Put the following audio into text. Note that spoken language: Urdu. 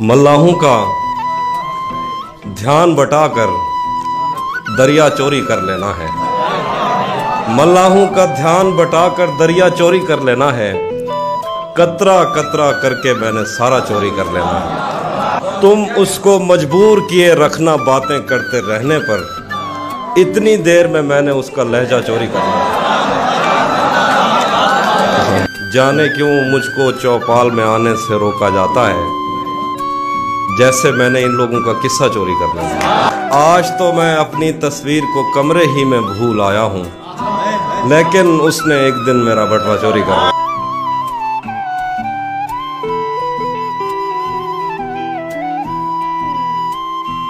ملاحوں کا دھیان بٹا کر دریا چوری کر لینا ہے۔ ملاحوں کا دھیان بٹا کر دریا چوری کر لینا ہے۔ کترا کترا کر کے میں نے سارا چوری کر لینا ہے۔ تم اس کو مجبور کیے رکھنا باتیں کرتے رہنے پر اتنی دیر میں میں نے اس کا لہجہ چوری کر لیا۔ جانے کیوں مجھ کو چوپال میں آنے سے روکا جاتا ہے؟ جیسے میں نے ان لوگوں کا قصہ چوری کرنا ہے۔ آج تو میں اپنی تصویر کو کمرے ہی میں بھول آیا ہوں، لیکن اس نے ایک دن میرا بٹوا چوری کرنا